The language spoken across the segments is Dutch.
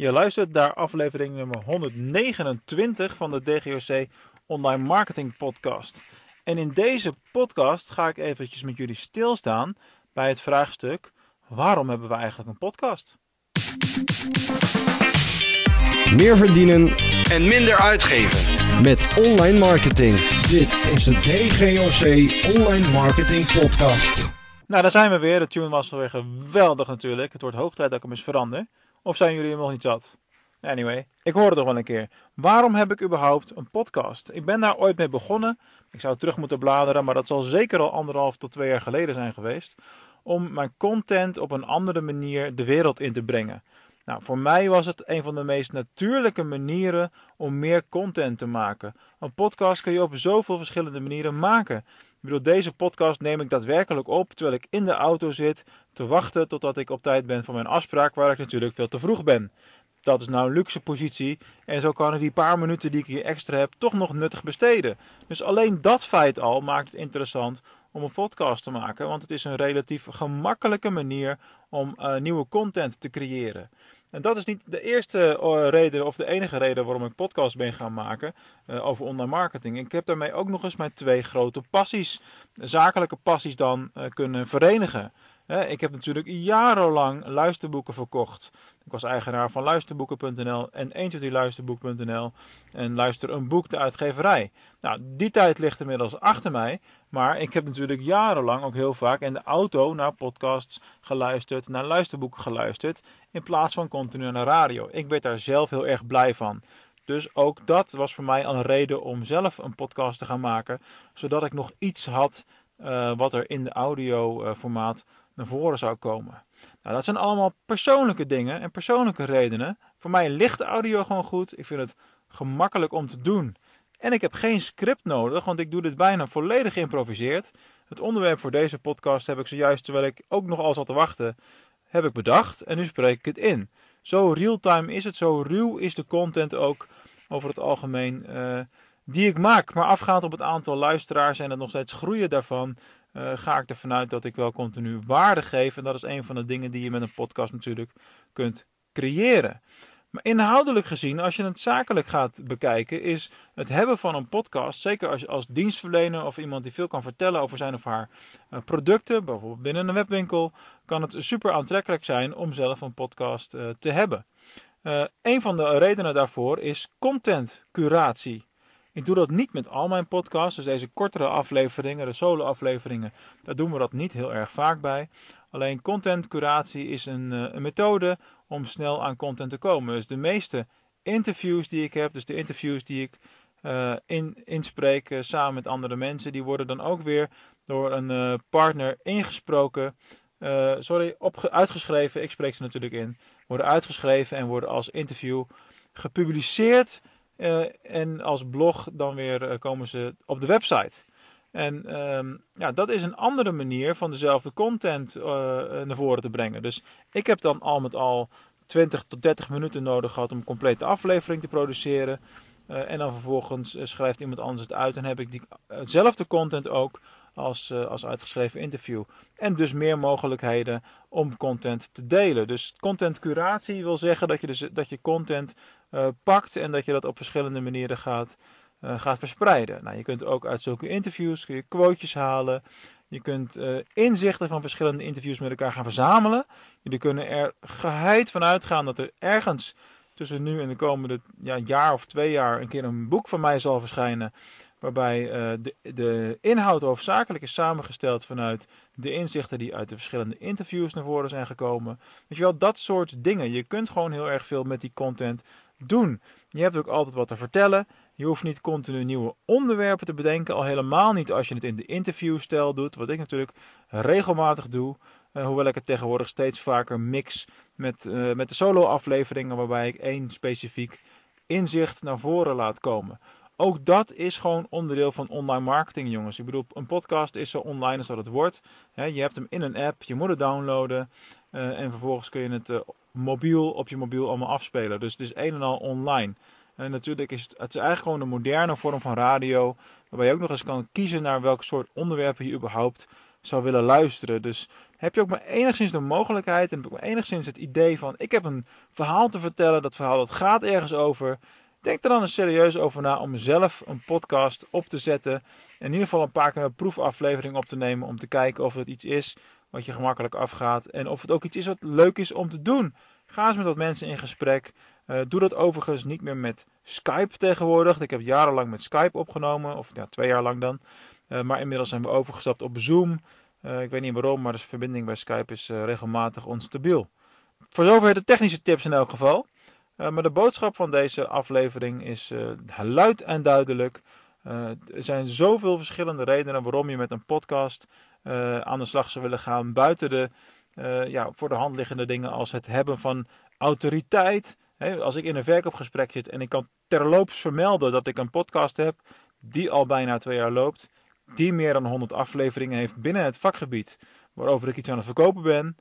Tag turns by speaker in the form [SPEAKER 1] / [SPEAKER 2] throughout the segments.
[SPEAKER 1] Je luistert naar aflevering nummer 129 van de DGOC Online Marketing Podcast. En in deze podcast ga ik eventjes met jullie stilstaan bij het vraagstuk: waarom hebben we eigenlijk een podcast?
[SPEAKER 2] Meer verdienen
[SPEAKER 3] en minder uitgeven.
[SPEAKER 2] met online marketing.
[SPEAKER 4] Dit is de DGOC Online Marketing Podcast.
[SPEAKER 1] Nou, daar zijn we weer. De tune was weer geweldig natuurlijk. Het wordt hoog tijd dat ik hem eens verander. Of zijn jullie hem nog niet zat? Anyway, ik hoor het nog wel een keer. Waarom heb ik überhaupt een podcast? Ik ben daar ooit mee begonnen. Ik zou terug moeten bladeren, maar dat zal zeker al anderhalf tot twee jaar geleden zijn geweest. Om mijn content op een andere manier de wereld in te brengen. Nou, voor mij was het een van de meest natuurlijke manieren om meer content te maken. Een podcast kun je op zoveel verschillende manieren maken. Ik bedoel, deze podcast neem ik daadwerkelijk op terwijl ik in de auto zit te wachten totdat ik op tijd ben voor mijn afspraak, waar ik natuurlijk veel te vroeg ben. Dat is nou een luxe positie en zo kan ik die paar minuten die ik hier extra heb toch nog nuttig besteden. Dus alleen dat feit al maakt het interessant om een podcast te maken, want het is een relatief gemakkelijke manier om uh, nieuwe content te creëren. En dat is niet de eerste uh, reden of de enige reden waarom ik podcast ben gaan maken uh, over online marketing. Ik heb daarmee ook nog eens mijn twee grote passies, zakelijke passies dan, kunnen verenigen. Ik heb natuurlijk jarenlang luisterboeken verkocht. Ik was eigenaar van luisterboeken.nl en 123luisterboek.nl en luister een boek de uitgeverij. Nou, die tijd ligt inmiddels achter mij, maar ik heb natuurlijk jarenlang ook heel vaak in de auto naar podcasts geluisterd, naar luisterboeken geluisterd, in plaats van continu naar radio. Ik werd daar zelf heel erg blij van. Dus ook dat was voor mij een reden om zelf een podcast te gaan maken, zodat ik nog iets had uh, wat er in de audioformaat uh, naar voren zou komen. Nou, dat zijn allemaal persoonlijke dingen en persoonlijke redenen. Voor mij ligt de audio gewoon goed. Ik vind het gemakkelijk om te doen. En ik heb geen script nodig, want ik doe dit bijna volledig geïmproviseerd. Het onderwerp voor deze podcast heb ik zojuist, terwijl ik ook nog al zat te wachten, heb ik bedacht en nu spreek ik het in. Zo real-time is het, zo ruw is de content ook over het algemeen uh, die ik maak. Maar afgaand op het aantal luisteraars en het nog steeds groeien daarvan, uh, ga ik ervan uit dat ik wel continu waarde geef. En dat is een van de dingen die je met een podcast natuurlijk kunt creëren. Maar inhoudelijk gezien, als je het zakelijk gaat bekijken, is het hebben van een podcast, zeker als, als dienstverlener of iemand die veel kan vertellen over zijn of haar uh, producten, bijvoorbeeld binnen een webwinkel, kan het super aantrekkelijk zijn om zelf een podcast uh, te hebben. Uh, een van de redenen daarvoor is content curatie. Ik doe dat niet met al mijn podcasts, dus deze kortere afleveringen, de solo afleveringen, daar doen we dat niet heel erg vaak bij. Alleen content curatie is een, een methode om snel aan content te komen. Dus de meeste interviews die ik heb, dus de interviews die ik uh, in, inspreek uh, samen met andere mensen, die worden dan ook weer door een uh, partner ingesproken. sorry, opge- uitgeschreven, ik spreek ze natuurlijk in. Worden uitgeschreven en worden als interview gepubliceerd. En als blog dan weer komen ze op de website. En um, ja, dat is een andere manier van dezelfde content uh, naar voren te brengen. Dus ik heb dan al met al 20 tot 30 minuten nodig gehad om een complete aflevering te produceren. En dan vervolgens schrijft iemand anders het uit en heb ik diezelfde content ook als, als uitgeschreven interview. En dus meer mogelijkheden om content te delen. Dus content curatie wil zeggen dat je, dus, dat je content pakt en dat je dat op verschillende manieren gaat uh, gaat verspreiden. Nou, je kunt ook uit zulke interviews kun je quotejes halen. Je kunt inzichten van verschillende interviews met elkaar gaan verzamelen. Jullie kunnen er geheid van uitgaan dat er ergens tussen nu en de komende ja, jaar of twee jaar een keer een boek van mij zal verschijnen. Waarbij uh, de, de inhoud hoofdzakelijk is samengesteld vanuit de inzichten die uit de verschillende interviews naar voren zijn gekomen. Weet je wel, dat soort dingen. Je kunt gewoon heel erg veel met die content doen. Je hebt ook altijd wat te vertellen. Je hoeft niet continu nieuwe onderwerpen te bedenken, al helemaal niet als je het in de interviewstijl doet, wat ik natuurlijk regelmatig doe. Uh, hoewel ik het tegenwoordig steeds vaker mix met, uh, met de solo-afleveringen, waarbij ik één specifiek inzicht naar voren laat komen. Ook dat is gewoon onderdeel van online marketing, jongens. Ik bedoel, een podcast is zo online als dat het wordt. Je hebt hem in een app, je moet het downloaden. Uh, en vervolgens kun je het mobiel op je mobiel allemaal afspelen. Dus het is een en al online. En natuurlijk is het, het is eigenlijk gewoon een moderne vorm van radio. Waarbij je ook nog eens kan kiezen naar welk soort onderwerpen je überhaupt zou willen luisteren. Dus Heb je ook maar enigszins de mogelijkheid en heb ik maar enigszins het idee van ik heb een verhaal te vertellen, dat verhaal dat gaat ergens over. Denk er dan eens serieus over na om zelf een podcast op te zetten. In ieder geval een paar keer een proefaflevering op te nemen om te kijken of het iets is wat je gemakkelijk afgaat. En of het ook iets is wat leuk is om te doen. Ga eens met wat mensen in gesprek. Uh, doe dat overigens niet meer met Skype tegenwoordig. Ik heb jarenlang met Skype opgenomen, of twee jaar lang dan. Uh, maar inmiddels zijn we overgestapt op Zoom. Uh, ik weet niet waarom, maar de verbinding bij Skype is regelmatig onstabiel. Voor zover de technische tips in elk geval. Maar de boodschap van deze aflevering is luid en duidelijk. er zijn zoveel verschillende redenen waarom je met een podcast aan de slag zou willen gaan. Buiten de ja, voor de hand liggende dingen als het hebben van autoriteit, als ik in een verkoopgesprek zit en ik kan terloops vermelden dat ik een podcast heb die al bijna twee jaar loopt, die meer dan 100 afleveringen heeft binnen het vakgebied waarover ik iets aan het verkopen ben,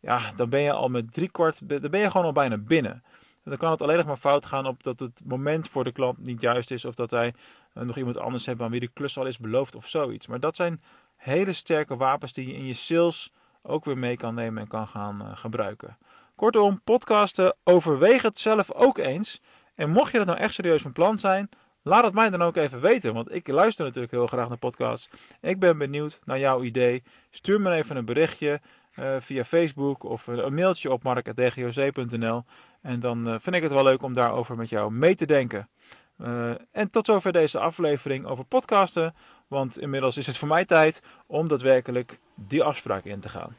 [SPEAKER 1] ja, dan ben je al met drie kwart, dan ben je gewoon al bijna binnen. Dan kan het alleen nog maar fout gaan op dat het moment voor de klant niet juist is of dat hij eh, nog iemand anders heeft aan wie de klus al is beloofd of zoiets. Maar dat zijn hele sterke wapens die je in je sales ook weer mee kan nemen en kan gaan uh, gebruiken. Kortom, podcasten, overweeg het zelf ook eens. En mocht je dat nou echt serieus van plan zijn, laat het mij dan ook even weten. Want ik luister natuurlijk heel graag naar podcasts. Ik ben benieuwd naar jouw idee. Stuur me even een berichtje uh, via Facebook of een mailtje op mark.dgoc.nl. En dan uh, vind ik het wel leuk om daarover met jou mee te denken. Uh, en tot zover deze aflevering over podcasten. Want inmiddels is het voor mij tijd om daadwerkelijk die afspraak in te gaan.